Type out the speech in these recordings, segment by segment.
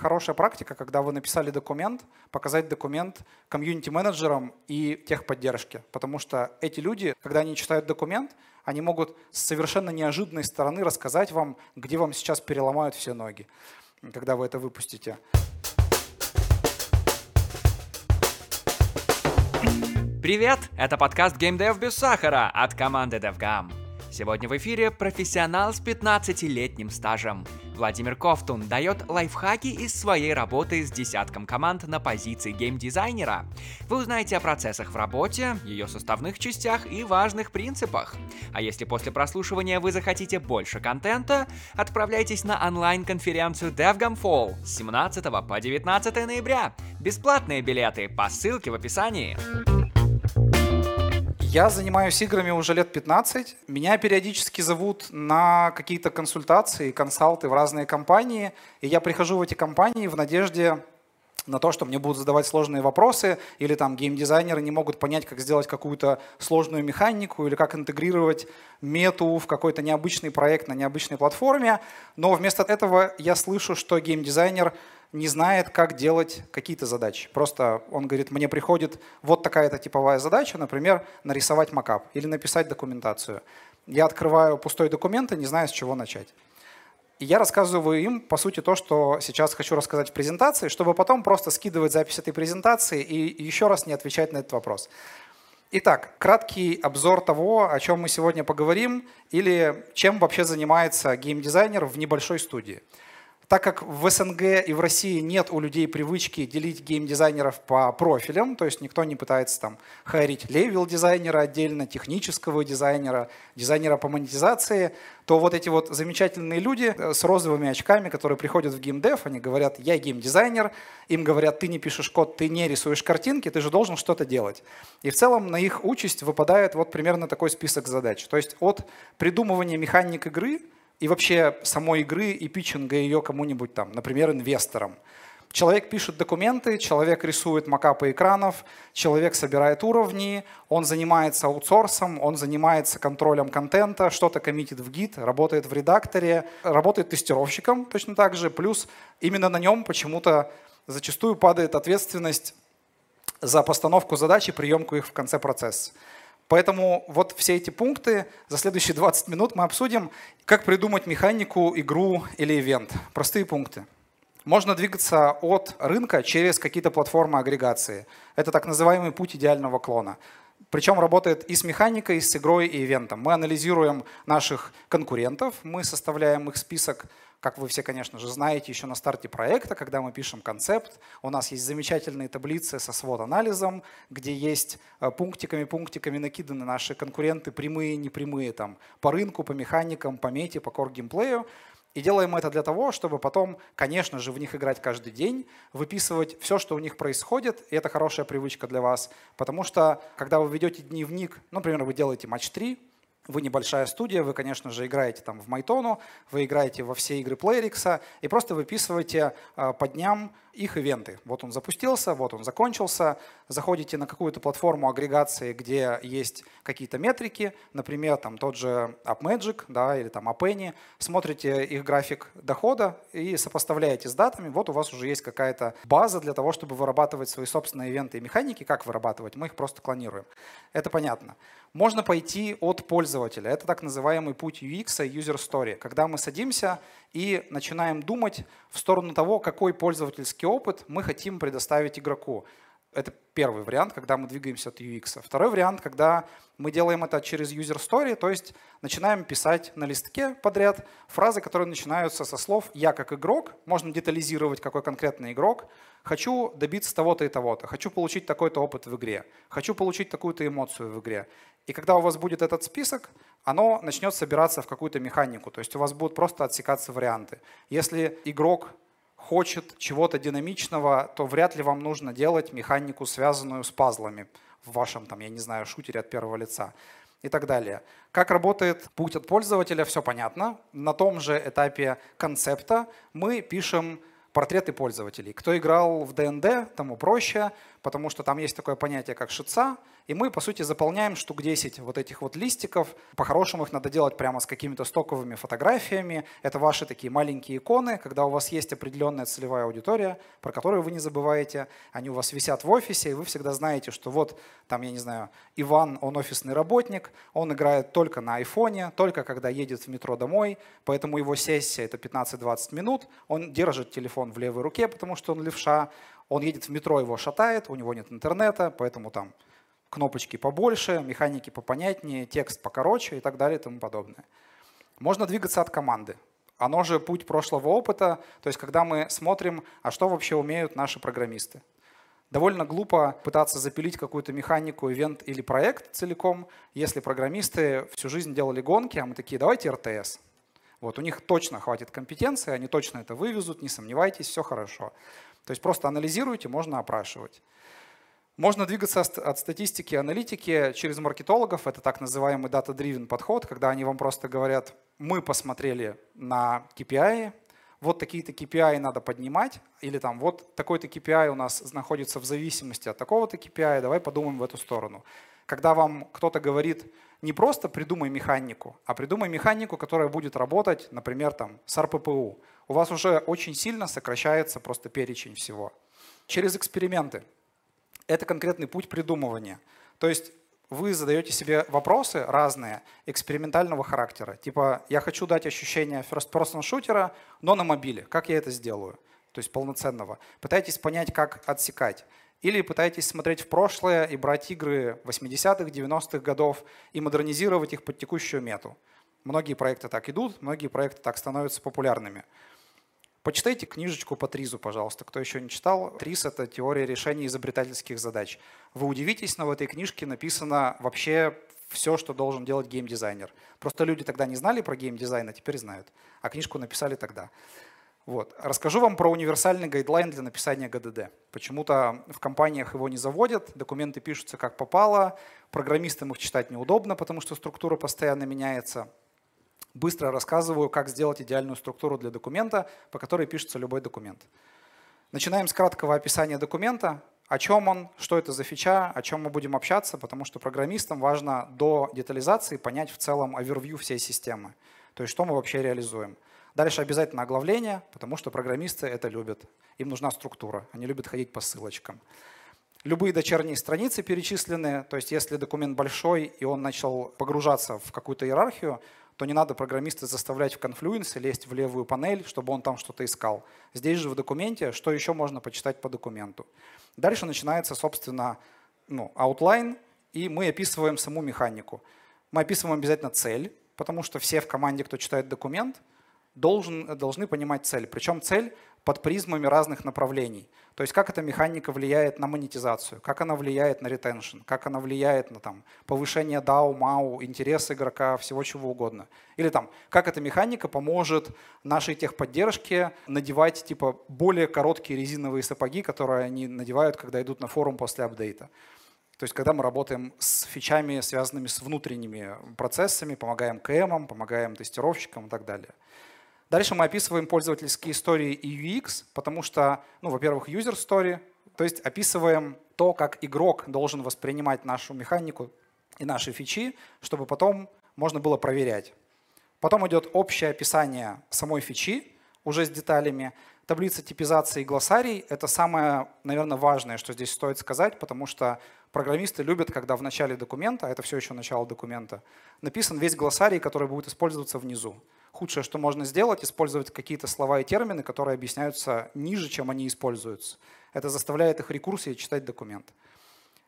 хорошая практика, когда вы написали документ, показать документ комьюнити-менеджерам и техподдержке. Потому что эти люди, когда они читают документ, они могут с совершенно неожиданной стороны рассказать вам, где вам сейчас переломают все ноги, когда вы это выпустите. Привет! Это подкаст Game Dev без сахара от команды DevGam. Сегодня в эфире профессионал с 15-летним стажем. Владимир Ковтун дает лайфхаки из своей работы с десятком команд на позиции геймдизайнера. Вы узнаете о процессах в работе, ее составных частях и важных принципах. А если после прослушивания вы захотите больше контента, отправляйтесь на онлайн-конференцию DevGam Fall с 17 по 19 ноября. Бесплатные билеты по ссылке в описании. Я занимаюсь играми уже лет 15. Меня периодически зовут на какие-то консультации, консалты в разные компании. И я прихожу в эти компании в надежде на то, что мне будут задавать сложные вопросы, или там геймдизайнеры не могут понять, как сделать какую-то сложную механику, или как интегрировать мету в какой-то необычный проект на необычной платформе. Но вместо этого я слышу, что геймдизайнер не знает, как делать какие-то задачи. Просто он говорит, мне приходит вот такая-то типовая задача, например, нарисовать макап или написать документацию. Я открываю пустой документ и не знаю, с чего начать. И я рассказываю им, по сути, то, что сейчас хочу рассказать в презентации, чтобы потом просто скидывать запись этой презентации и еще раз не отвечать на этот вопрос. Итак, краткий обзор того, о чем мы сегодня поговорим, или чем вообще занимается геймдизайнер в небольшой студии. Так как в СНГ и в России нет у людей привычки делить геймдизайнеров по профилям, то есть никто не пытается там хайрить левел-дизайнера отдельно, технического дизайнера, дизайнера по монетизации, то вот эти вот замечательные люди э, с розовыми очками, которые приходят в геймдев, они говорят, я геймдизайнер, им говорят, ты не пишешь код, ты не рисуешь картинки, ты же должен что-то делать. И в целом на их участь выпадает вот примерно такой список задач. То есть от придумывания механик игры – и вообще самой игры и питчинга ее кому-нибудь там, например, инвесторам. Человек пишет документы, человек рисует макапы экранов, человек собирает уровни, он занимается аутсорсом, он занимается контролем контента, что-то коммитит в гид, работает в редакторе, работает тестировщиком точно так же, плюс именно на нем почему-то зачастую падает ответственность за постановку задач и приемку их в конце процесса. Поэтому вот все эти пункты за следующие 20 минут мы обсудим, как придумать механику, игру или ивент. Простые пункты. Можно двигаться от рынка через какие-то платформы агрегации. Это так называемый путь идеального клона. Причем работает и с механикой, и с игрой, и ивентом. Мы анализируем наших конкурентов, мы составляем их список как вы все, конечно же, знаете, еще на старте проекта, когда мы пишем концепт, у нас есть замечательные таблицы со свод-анализом, где есть э, пунктиками-пунктиками накиданы наши конкуренты, прямые, непрямые, там, по рынку, по механикам, по мете, по кор-геймплею. И делаем это для того, чтобы потом, конечно же, в них играть каждый день, выписывать все, что у них происходит, и это хорошая привычка для вас. Потому что, когда вы ведете дневник, например, вы делаете матч 3, вы небольшая студия, вы, конечно же, играете там в Майтону, вы играете во все игры Playrix, и просто выписываете а, по дням их ивенты. Вот он запустился, вот он закончился. Заходите на какую-то платформу агрегации, где есть какие-то метрики, например, там тот же AppMagic да, или там AppAny, смотрите их график дохода и сопоставляете с датами. Вот у вас уже есть какая-то база для того, чтобы вырабатывать свои собственные ивенты и механики. Как вырабатывать? Мы их просто клонируем. Это понятно. Можно пойти от пользователя. Это так называемый путь UX и User Story. Когда мы садимся и начинаем думать в сторону того, какой пользовательский опыт мы хотим предоставить игроку. Это первый вариант, когда мы двигаемся от UX. Второй вариант, когда мы делаем это через user story, то есть начинаем писать на листке подряд фразы, которые начинаются со слов «я как игрок», можно детализировать, какой конкретный игрок, «хочу добиться того-то и того-то», «хочу получить такой-то опыт в игре», «хочу получить такую-то эмоцию в игре». И когда у вас будет этот список, оно начнет собираться в какую-то механику, то есть у вас будут просто отсекаться варианты. Если игрок хочет чего-то динамичного, то вряд ли вам нужно делать механику, связанную с пазлами в вашем, там, я не знаю, шутере от первого лица и так далее. Как работает путь от пользователя, все понятно. На том же этапе концепта мы пишем портреты пользователей. Кто играл в ДНД, тому проще. потому что там есть такое понятие, как шица, и мы, по сути, заполняем штук 10 вот этих вот листиков. По-хорошему их надо делать прямо с какими-то стоковыми фотографиями. Это ваши такие маленькие иконы, когда у вас есть определенная целевая аудитория, про которую вы не забываете. Они у вас висят в офисе, и вы всегда знаете, что вот там, я не знаю, Иван, он офисный работник, он играет только на айфоне, только когда едет в метро домой, поэтому его сессия это 15-20 минут, он держит телефон в левой руке, потому что он левша, он едет в метро, его шатает, у него нет интернета, поэтому там кнопочки побольше, механики попонятнее, текст покороче и так далее и тому подобное. Можно двигаться от команды. Оно же путь прошлого опыта, то есть когда мы смотрим, а что вообще умеют наши программисты. Довольно глупо пытаться запилить какую-то механику, ивент или проект целиком, если программисты всю жизнь делали гонки, а мы такие, давайте РТС. Вот, у них точно хватит компетенции, они точно это вывезут, не сомневайтесь, все хорошо. То есть просто анализируйте, можно опрашивать. Можно двигаться от статистики аналитики через маркетологов. Это так называемый data-driven подход, когда они вам просто говорят, мы посмотрели на KPI, вот такие-то KPI надо поднимать, или там вот такой-то KPI у нас находится в зависимости от такого-то KPI, давай подумаем в эту сторону. Когда вам кто-то говорит, не просто придумай механику, а придумай механику, которая будет работать, например, там, с РППУ, у вас уже очень сильно сокращается просто перечень всего. Через эксперименты. Это конкретный путь придумывания. То есть вы задаете себе вопросы разные, экспериментального характера. Типа, я хочу дать ощущение first-person шутера, но на мобиле. Как я это сделаю? То есть полноценного. Пытайтесь понять, как отсекать. Или пытаетесь смотреть в прошлое и брать игры 80-х, 90-х годов и модернизировать их под текущую мету. Многие проекты так идут, многие проекты так становятся популярными. Почитайте книжечку по Тризу, пожалуйста, кто еще не читал. Триз — это теория решения изобретательских задач. Вы удивитесь, но в этой книжке написано вообще все, что должен делать геймдизайнер. Просто люди тогда не знали про геймдизайн, а теперь знают. А книжку написали тогда. Вот. Расскажу вам про универсальный гайдлайн для написания ГДД. Почему-то в компаниях его не заводят, документы пишутся как попало, программистам их читать неудобно, потому что структура постоянно меняется быстро рассказываю, как сделать идеальную структуру для документа, по которой пишется любой документ. Начинаем с краткого описания документа, о чем он, что это за фича, о чем мы будем общаться, потому что программистам важно до детализации понять в целом овервью всей системы, то есть что мы вообще реализуем. Дальше обязательно оглавление, потому что программисты это любят. Им нужна структура, они любят ходить по ссылочкам. Любые дочерние страницы перечислены, то есть если документ большой и он начал погружаться в какую-то иерархию, то не надо программиста заставлять в Confluence лезть в левую панель, чтобы он там что-то искал. Здесь же в документе, что еще можно почитать по документу. Дальше начинается, собственно, ну, outline, и мы описываем саму механику. Мы описываем обязательно цель, потому что все в команде, кто читает документ, должен, должны понимать цель. Причем цель под призмами разных направлений. То есть как эта механика влияет на монетизацию, как она влияет на ретеншн, как она влияет на там, повышение DAO, MAU, интерес игрока, всего чего угодно. Или там, как эта механика поможет нашей техподдержке надевать типа более короткие резиновые сапоги, которые они надевают, когда идут на форум после апдейта. То есть когда мы работаем с фичами, связанными с внутренними процессами, помогаем КМам, помогаем тестировщикам и так далее. Дальше мы описываем пользовательские истории и UX, потому что, ну, во-первых, user story, то есть описываем то, как игрок должен воспринимать нашу механику и наши фичи, чтобы потом можно было проверять. Потом идет общее описание самой фичи, уже с деталями. Таблица типизации и глоссарий – это самое, наверное, важное, что здесь стоит сказать, потому что программисты любят, когда в начале документа, а это все еще начало документа, написан весь глоссарий, который будет использоваться внизу. Худшее, что можно сделать, использовать какие-то слова и термины, которые объясняются ниже, чем они используются. Это заставляет их рекурсии читать документ.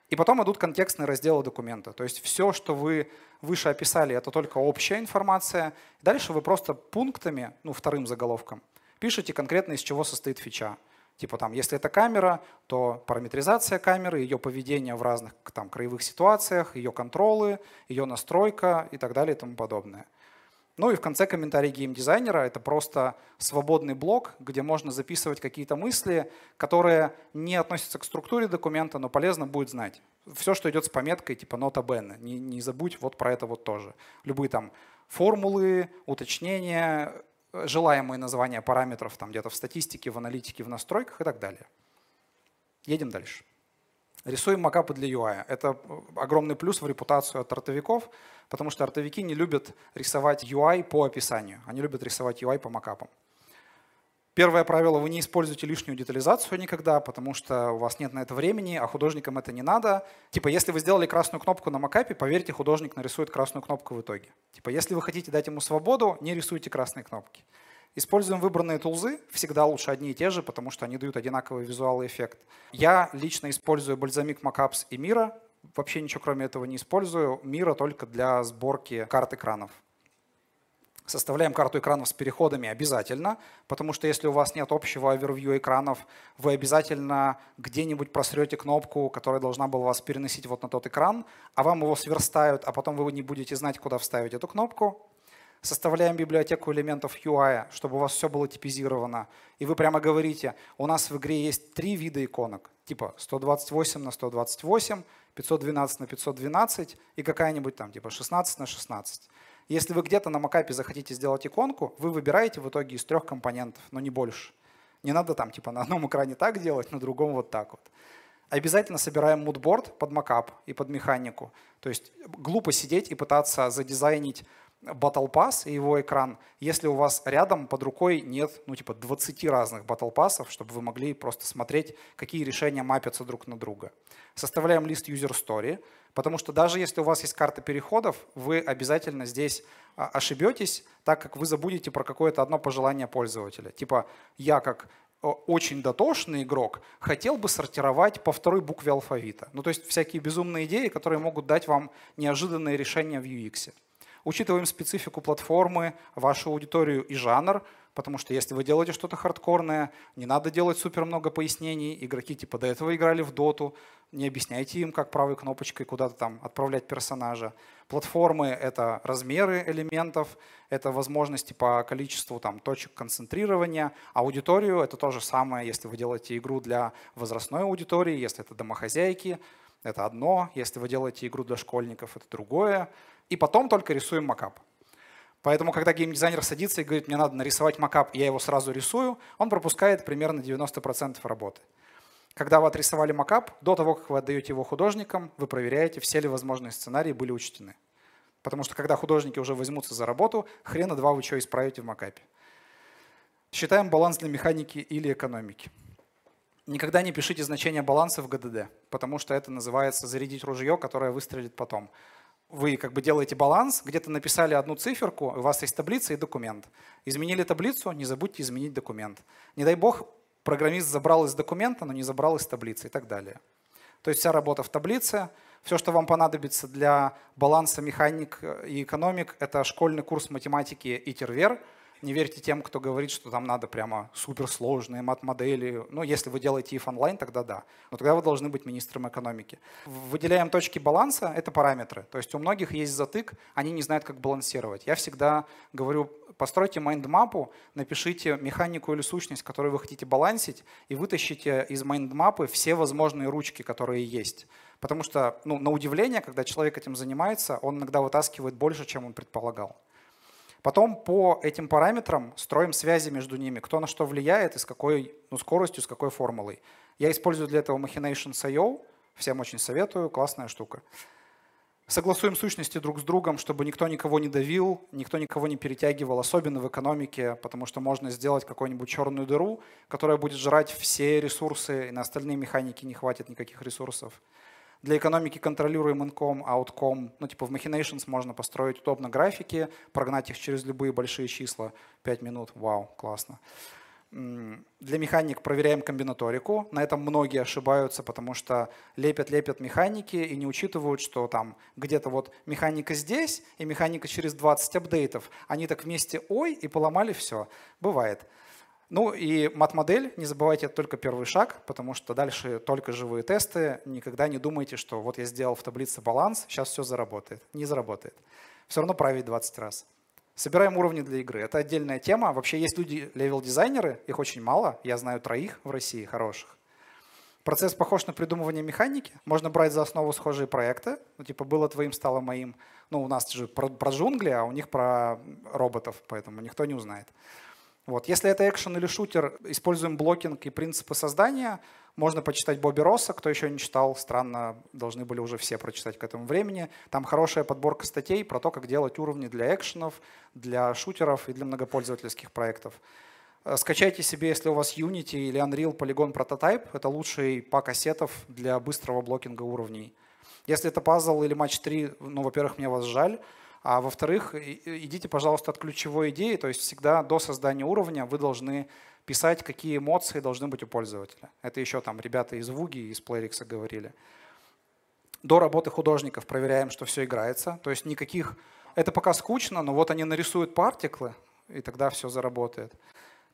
И потом идут контекстные разделы документа. То есть все, что вы выше описали, это только общая информация. Дальше вы просто пунктами, ну, вторым заголовком, пишете конкретно, из чего состоит фича. Типа там, если это камера, то параметризация камеры, ее поведение в разных там, краевых ситуациях, ее контролы, ее настройка и так далее и тому подобное. Ну и в конце комментарий геймдизайнера — это просто свободный блок, где можно записывать какие-то мысли, которые не относятся к структуре документа, но полезно будет знать. Все, что идет с пометкой типа нота бена, не, не забудь вот про это вот тоже. Любые там формулы, уточнения, желаемые названия параметров там где-то в статистике, в аналитике, в настройках и так далее. Едем дальше. Рисуем макапы для UI. Это огромный плюс в репутацию от артовиков, потому что артовики не любят рисовать UI по описанию. Они любят рисовать UI по макапам. Первое правило, вы не используете лишнюю детализацию никогда, потому что у вас нет на это времени, а художникам это не надо. Типа, если вы сделали красную кнопку на макапе, поверьте, художник нарисует красную кнопку в итоге. Типа, если вы хотите дать ему свободу, не рисуйте красные кнопки. Используем выбранные тулзы, всегда лучше одни и те же, потому что они дают одинаковый визуальный эффект. Я лично использую Balsamic Mockups и Mira, вообще ничего кроме этого не использую. Mira только для сборки карт экранов. Составляем карту экранов с переходами обязательно, потому что если у вас нет общего овервью экранов, вы обязательно где-нибудь просрете кнопку, которая должна была вас переносить вот на тот экран, а вам его сверстают, а потом вы не будете знать, куда вставить эту кнопку составляем библиотеку элементов UI, чтобы у вас все было типизировано. И вы прямо говорите, у нас в игре есть три вида иконок, типа 128 на 128, 512 на 512 и какая-нибудь там типа 16 на 16. Если вы где-то на макапе захотите сделать иконку, вы выбираете в итоге из трех компонентов, но не больше. Не надо там типа на одном экране так делать, на другом вот так вот. Обязательно собираем мудборд под макап и под механику. То есть глупо сидеть и пытаться задизайнить Battle Pass и его экран, если у вас рядом под рукой нет, ну, типа 20 разных Battle Pass, чтобы вы могли просто смотреть, какие решения мапятся друг на друга. Составляем лист User Story, потому что даже если у вас есть карта переходов, вы обязательно здесь а, ошибетесь, так как вы забудете про какое-то одно пожелание пользователя. Типа, я как очень дотошный игрок хотел бы сортировать по второй букве алфавита. Ну, то есть всякие безумные идеи, которые могут дать вам неожиданные решения в UX. Учитываем специфику платформы, вашу аудиторию и жанр, потому что если вы делаете что-то хардкорное, не надо делать супер много пояснений. Игроки типа до этого играли в доту, не объясняйте им, как правой кнопочкой куда-то там отправлять персонажа. Платформы — это размеры элементов, это возможности по количеству там, точек концентрирования. Аудиторию — это то же самое, если вы делаете игру для возрастной аудитории, если это домохозяйки, это одно, если вы делаете игру для школьников, это другое и потом только рисуем макап. Поэтому, когда геймдизайнер садится и говорит, мне надо нарисовать макап, я его сразу рисую, он пропускает примерно 90% работы. Когда вы отрисовали макап, до того, как вы отдаете его художникам, вы проверяете, все ли возможные сценарии были учтены. Потому что когда художники уже возьмутся за работу, хрена два вы что исправите в макапе. Считаем баланс для механики или экономики. Никогда не пишите значение баланса в ГДД, потому что это называется зарядить ружье, которое выстрелит потом вы как бы делаете баланс, где-то написали одну циферку, у вас есть таблица и документ. Изменили таблицу, не забудьте изменить документ. Не дай бог, программист забрал из документа, но не забрал из таблицы и так далее. То есть вся работа в таблице, все, что вам понадобится для баланса механик и экономик, это школьный курс математики и тервер – не верьте тем, кто говорит, что там надо прямо суперсложные мат-модели. Ну, если вы делаете их онлайн, тогда да. Но тогда вы должны быть министром экономики. Выделяем точки баланса, это параметры. То есть у многих есть затык, они не знают, как балансировать. Я всегда говорю, постройте майндмапу, напишите механику или сущность, которую вы хотите балансить, и вытащите из майндмапы все возможные ручки, которые есть. Потому что, ну, на удивление, когда человек этим занимается, он иногда вытаскивает больше, чем он предполагал. Потом по этим параметрам строим связи между ними, кто на что влияет и с какой ну, скоростью, с какой формулой. Я использую для этого Machinations.io, всем очень советую, классная штука. Согласуем сущности друг с другом, чтобы никто никого не давил, никто никого не перетягивал, особенно в экономике, потому что можно сделать какую-нибудь черную дыру, которая будет жрать все ресурсы, и на остальные механики не хватит никаких ресурсов. Для экономики контролируем income, outcome. Ну, типа в Machinations можно построить удобно графики, прогнать их через любые большие числа. 5 минут, вау, классно. Для механик проверяем комбинаторику. На этом многие ошибаются, потому что лепят-лепят механики и не учитывают, что там где-то вот механика здесь и механика через 20 апдейтов. Они так вместе ой и поломали все. Бывает. Ну и мат-модель, не забывайте, это только первый шаг, потому что дальше только живые тесты. Никогда не думайте, что вот я сделал в таблице баланс, сейчас все заработает. Не заработает. Все равно править 20 раз. Собираем уровни для игры. Это отдельная тема. Вообще есть люди, левел-дизайнеры, их очень мало. Я знаю троих в России хороших. Процесс похож на придумывание механики. Можно брать за основу схожие проекты. Ну, типа, было твоим, стало моим. Ну, у нас же про, про джунгли, а у них про роботов, поэтому никто не узнает. Вот. Если это экшен или шутер, используем блокинг и принципы создания. Можно почитать Бобби Росса, кто еще не читал, странно, должны были уже все прочитать к этому времени. Там хорошая подборка статей про то, как делать уровни для экшенов, для шутеров и для многопользовательских проектов. Э, скачайте себе, если у вас Unity или Unreal Polygon Prototype. Это лучший пак ассетов для быстрого блокинга уровней. Если это пазл или матч 3, ну, во-первых, мне вас жаль. А во-вторых, идите, пожалуйста, от ключевой идеи. То есть всегда до создания уровня вы должны писать, какие эмоции должны быть у пользователя. Это еще там ребята из Вуги, из Playrix говорили. До работы художников проверяем, что все играется. То есть никаких... Это пока скучно, но вот они нарисуют партиклы, и тогда все заработает.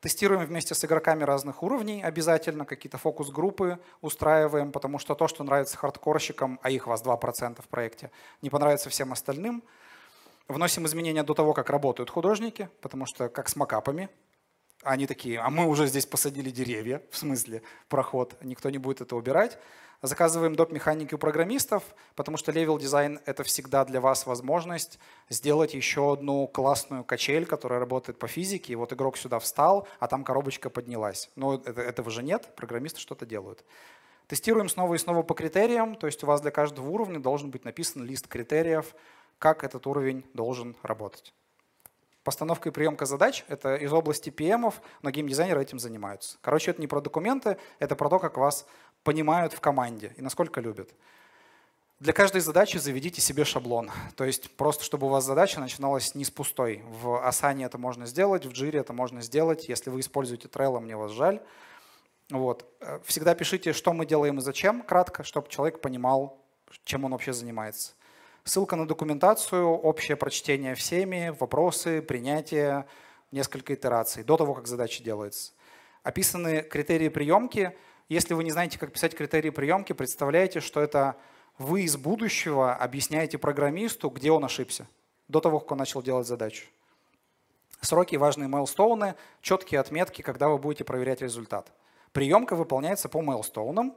Тестируем вместе с игроками разных уровней обязательно, какие-то фокус-группы устраиваем, потому что то, что нравится хардкорщикам, а их вас 2% в проекте, не понравится всем остальным. Вносим изменения до того, как работают художники, потому что как с макапами, они такие, а мы уже здесь посадили деревья, в смысле проход, никто не будет это убирать. Заказываем доп. механики у программистов, потому что level design — это всегда для вас возможность сделать еще одну классную качель, которая работает по физике. И вот игрок сюда встал, а там коробочка поднялась. Но это, этого же нет, программисты что-то делают. Тестируем снова и снова по критериям, то есть у вас для каждого уровня должен быть написан лист критериев, как этот уровень должен работать. Постановка и приемка задач — это из области PM, но геймдизайнеры этим занимаются. Короче, это не про документы, это про то, как вас понимают в команде и насколько любят. Для каждой задачи заведите себе шаблон. То есть просто, чтобы у вас задача начиналась не с пустой. В Asana это можно сделать, в Jira это можно сделать. Если вы используете Trello, мне вас жаль. Вот. Всегда пишите, что мы делаем и зачем, кратко, чтобы человек понимал, чем он вообще занимается. Ссылка на документацию, общее прочтение всеми, вопросы, принятие, несколько итераций до того, как задача делается. Описаны критерии приемки. Если вы не знаете, как писать критерии приемки, представляете, что это вы из будущего объясняете программисту, где он ошибся, до того, как он начал делать задачу. Сроки, важные мейлстоуны, четкие отметки, когда вы будете проверять результат. Приемка выполняется по мейлстоунам,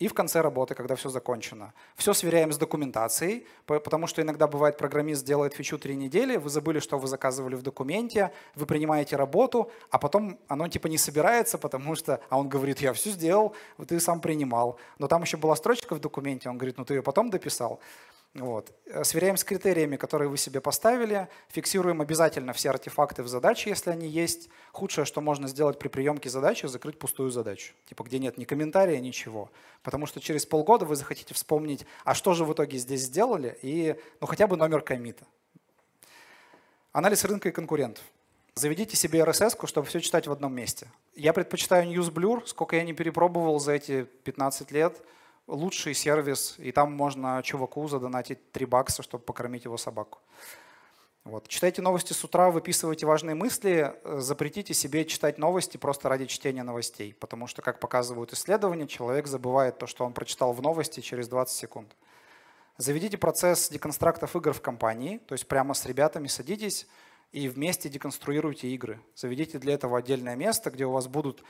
и в конце работы, когда все закончено. Все сверяем с документацией, потому что иногда бывает, программист делает фичу три недели, вы забыли, что вы заказывали в документе, вы принимаете работу, а потом оно типа не собирается, потому что, а он говорит, я все сделал, ты сам принимал. Но там еще была строчка в документе, он говорит, ну ты ее потом дописал. Вот. Э, сверяем с критериями, которые вы себе поставили, фиксируем обязательно все артефакты в задаче, если они есть. Худшее, что можно сделать при приемке задачи, закрыть пустую задачу, типа где нет ни комментария, ничего. Потому что через полгода вы захотите вспомнить, а что же в итоге здесь сделали, и ну, хотя бы номер комита. Анализ рынка и конкурентов. Заведите себе RSS, чтобы все читать в одном месте. Я предпочитаю NewsBlur, сколько я не перепробовал за эти 15 лет – лучший сервис, и там можно чуваку задонатить 3 бакса, чтобы покормить его собаку. Вот. Читайте новости с утра, выписывайте важные мысли, запретите себе читать новости просто ради чтения новостей, потому что, как показывают исследования, человек забывает то, что он прочитал в новости через 20 секунд. Заведите процесс деконстрактов игр в компании, то есть прямо с ребятами садитесь и вместе деконструируйте игры. Заведите для этого отдельное место, где у вас будут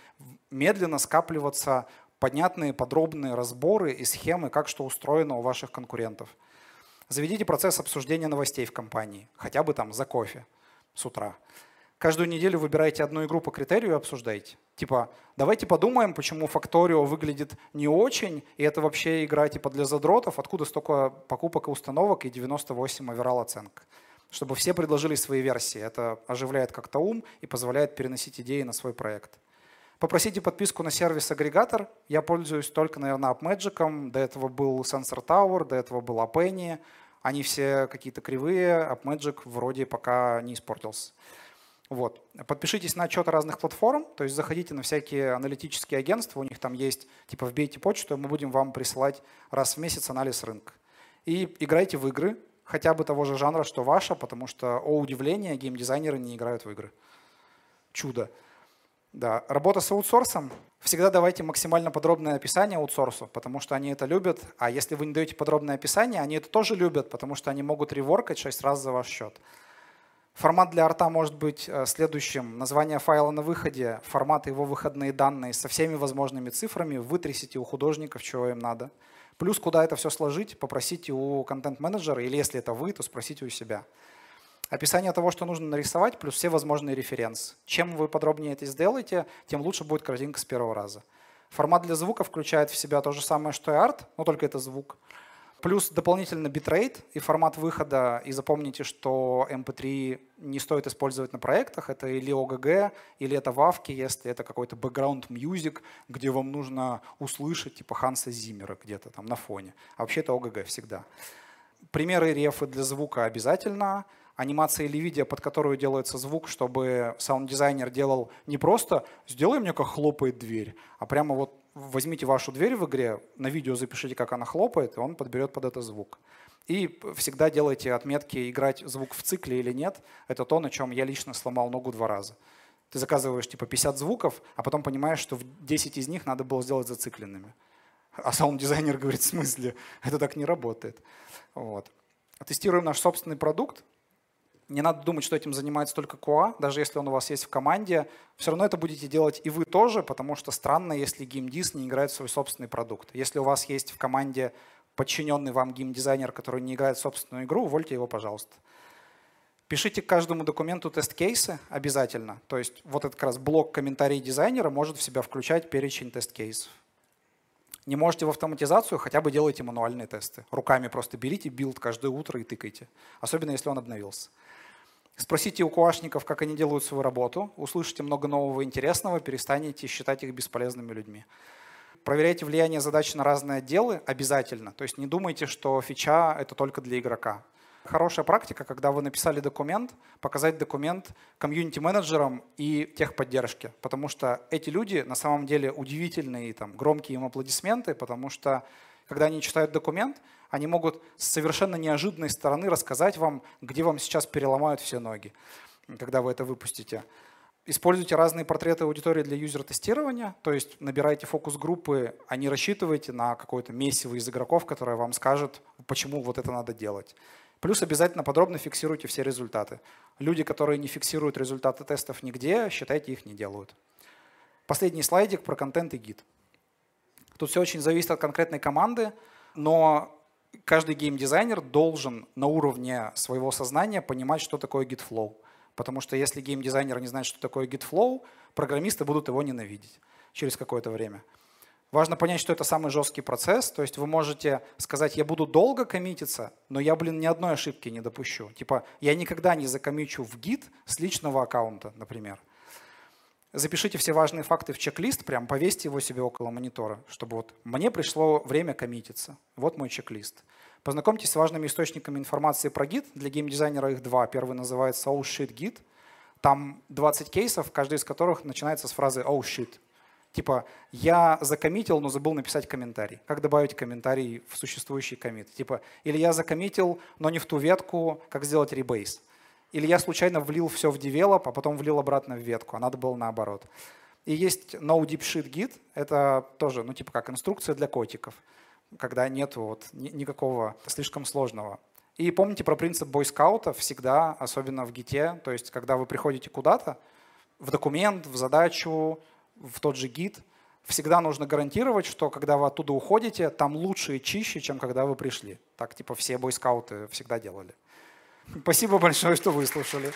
медленно скапливаться понятные, подробные разборы и схемы, как что устроено у ваших конкурентов. Заведите процесс обсуждения новостей в компании, хотя бы там за кофе с утра. Каждую неделю выбирайте одну игру по критерию и обсуждайте. Типа, давайте подумаем, почему Факторио выглядит не очень, и это вообще игра типа для задротов, откуда столько покупок и установок и 98 оверал оценка. Чтобы все предложили свои версии. Это оживляет как-то ум и позволяет переносить идеи на свой проект. Попросите подписку на сервис-агрегатор. Я пользуюсь только, наверное, AppMagic. До этого был Sensor Tower, до этого был Appenny. Они все какие-то кривые. AppMagic вроде пока не испортился. Вот. Подпишитесь на отчеты разных платформ, то есть заходите на всякие аналитические агентства, у них там есть, типа вбейте почту, мы будем вам присылать раз в месяц анализ рынка. И играйте в игры, хотя бы того же жанра, что ваша, потому что, о удивление, геймдизайнеры не играют в игры. Чудо. Да, работа с аутсорсом. Всегда давайте максимально подробное описание аутсорсу, потому что они это любят. А если вы не даете подробное описание, они это тоже любят, потому что они могут реворкать 6 раз за ваш счет. Формат для арта может быть э, следующим. Название файла на выходе, формат его выходные данные со всеми возможными цифрами. Вытрясите у художников, чего им надо. Плюс, куда это все сложить, попросите у контент-менеджера, или если это вы, то спросите у себя. Описание того, что нужно нарисовать, плюс все возможные референсы. Чем вы подробнее это сделаете, тем лучше будет картинка с первого раза. Формат для звука включает в себя то же самое, что и арт, но только это звук. Плюс дополнительно битрейт и формат выхода. И запомните, что MP3 не стоит использовать на проектах. Это или OGG, или это вавки, если это какой-то background music, где вам нужно услышать типа Ханса Зиммера где-то там на фоне. А вообще это OGG всегда. Примеры рефы для звука обязательно. Анимация или видео, под которую делается звук, чтобы саунд-дизайнер делал не просто «сделай мне, как хлопает дверь», а прямо вот возьмите вашу дверь в игре, на видео запишите, как она хлопает, и он подберет под это звук. И всегда делайте отметки, играть звук в цикле или нет. Это то, на чем я лично сломал ногу два раза. Ты заказываешь типа 50 звуков, а потом понимаешь, что в 10 из них надо было сделать зацикленными. А саунд-дизайнер говорит, в смысле? Это так не работает. Вот. Тестируем наш собственный продукт. Не надо думать, что этим занимается только QA, даже если он у вас есть в команде. Все равно это будете делать и вы тоже, потому что странно, если геймдиз не играет в свой собственный продукт. Если у вас есть в команде подчиненный вам геймдизайнер, который не играет в собственную игру, увольте его, пожалуйста. Пишите к каждому документу тест-кейсы обязательно. То есть вот этот как раз блок комментарий дизайнера может в себя включать перечень тест-кейсов. Не можете в автоматизацию, хотя бы делайте мануальные тесты. Руками просто берите билд каждое утро и тыкайте. Особенно если он обновился. Спросите у QA шников, как они делают свою работу, услышите много нового интересного, перестанете считать их бесполезными людьми. Проверяйте влияние задач на разные отделы обязательно. То есть не думайте, что фича — это только для игрока. Хорошая практика, когда вы написали документ, показать документ комьюнити-менеджерам и техподдержке, потому что эти люди на самом деле удивительные, там, громкие им аплодисменты, потому что когда они читают документ, они могут с совершенно неожиданной стороны рассказать вам, где вам сейчас переломают все ноги, когда вы это выпустите. Используйте разные портреты аудитории для юзер-тестирования, то есть набирайте фокус-группы, а не рассчитывайте на какое-то месиво из игроков, которое вам скажет, почему вот это надо делать. Плюс обязательно подробно фиксируйте все результаты. Люди, которые не фиксируют результаты тестов нигде, считайте, их не делают. Последний слайдик про контент и гид. Тут все очень зависит от конкретной команды, но каждый геймдизайнер должен на уровне своего сознания понимать, что такое GitFlow. Потому что если геймдизайнер не знает, что такое GitFlow, программисты будут его ненавидеть через какое-то время. Важно понять, что это самый жесткий процесс. То есть вы можете сказать, я буду долго коммититься, но я, блин, ни одной ошибки не допущу. Типа, я никогда не закоммичу в гид с личного аккаунта, например. Запишите все важные факты в чек-лист, прям повесьте его себе около монитора, чтобы вот мне пришло время коммититься. Вот мой чек-лист. Познакомьтесь с важными источниками информации про гид. Для геймдизайнера их два. Первый называется Oh Shit Git. Там 20 кейсов, каждый из которых начинается с фразы Oh Shit. Типа, я закоммитил, но забыл написать комментарий. Как добавить комментарий в существующий коммит? Типа, или я закоммитил, но не в ту ветку, как сделать ребейс. Или я случайно влил все в develop, а потом влил обратно в ветку, а надо было наоборот. И есть no deep shit git, это тоже, ну типа как инструкция для котиков, когда нет вот никакого слишком сложного. И помните про принцип бойскаута всегда, особенно в гите, то есть когда вы приходите куда-то, в документ, в задачу, в тот же гид, всегда нужно гарантировать, что когда вы оттуда уходите, там лучше и чище, чем когда вы пришли. Так типа все бойскауты всегда делали. Спасибо большое, что выслушали.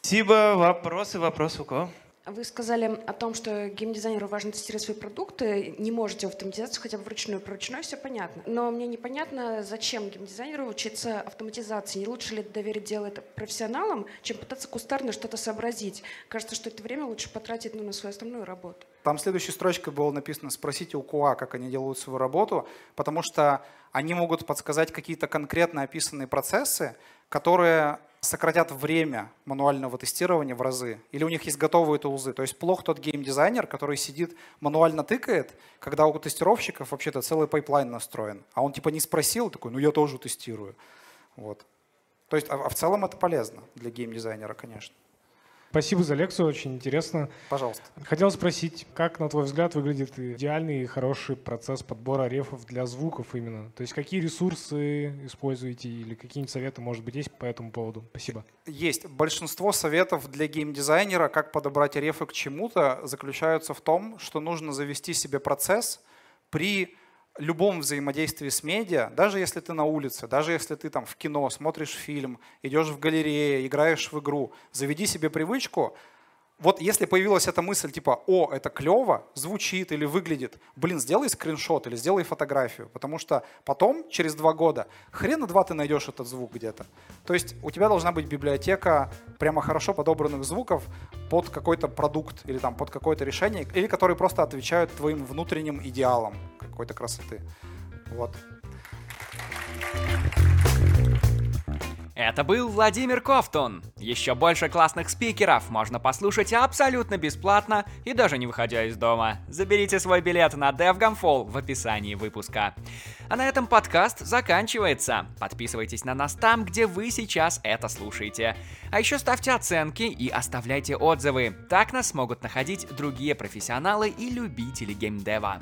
Спасибо. Вопросы, вопросы у кого? Вы сказали о том, что геймдизайнеру важно тестировать свои продукты, не можете автоматизацию хотя бы вручную. Про ручную все понятно. Но мне непонятно, зачем геймдизайнеру учиться автоматизации. Не лучше ли доверить дело это профессионалам, чем пытаться кустарно что-то сообразить? Кажется, что это время лучше потратить ну, на свою основную работу. Там следующей строчкой было написано «Спросите у КУА, как они делают свою работу», потому что они могут подсказать какие-то конкретно описанные процессы, которые сократят время мануального тестирования в разы, или у них есть готовые тулзы. То есть плох тот геймдизайнер, который сидит, мануально тыкает, когда у тестировщиков вообще-то целый пайплайн настроен. А он типа не спросил, такой, ну я тоже тестирую. Вот. То есть, а, а в целом это полезно для геймдизайнера, конечно. Спасибо за лекцию, очень интересно. Пожалуйста. Хотел спросить, как, на твой взгляд, выглядит идеальный и хороший процесс подбора рефов для звуков именно? То есть какие ресурсы используете или какие-нибудь советы, может быть, есть по этому поводу? Спасибо. Есть. Большинство советов для геймдизайнера, как подобрать рефы к чему-то, заключаются в том, что нужно завести себе процесс при любом взаимодействии с медиа, даже если ты на улице, даже если ты там в кино смотришь фильм, идешь в галерее, играешь в игру, заведи себе привычку вот если появилась эта мысль, типа, о, это клево, звучит или выглядит, блин, сделай скриншот или сделай фотографию, потому что потом, через два года, хрена два ты найдешь этот звук где-то. То есть у тебя должна быть библиотека прямо хорошо подобранных звуков под какой-то продукт или там под какое-то решение, или которые просто отвечают твоим внутренним идеалам какой-то красоты. Вот. Это был Владимир Кофтун. Еще больше классных спикеров можно послушать абсолютно бесплатно и даже не выходя из дома. Заберите свой билет на DevGam Fall в описании выпуска. А на этом подкаст заканчивается. Подписывайтесь на нас там, где вы сейчас это слушаете. А еще ставьте оценки и оставляйте отзывы. Так нас смогут находить другие профессионалы и любители геймдева.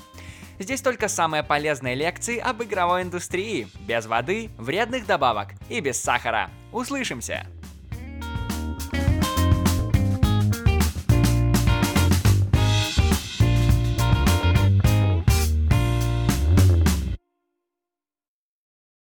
Здесь только самые полезные лекции об игровой индустрии, без воды, вредных добавок и без сахара. Услышимся!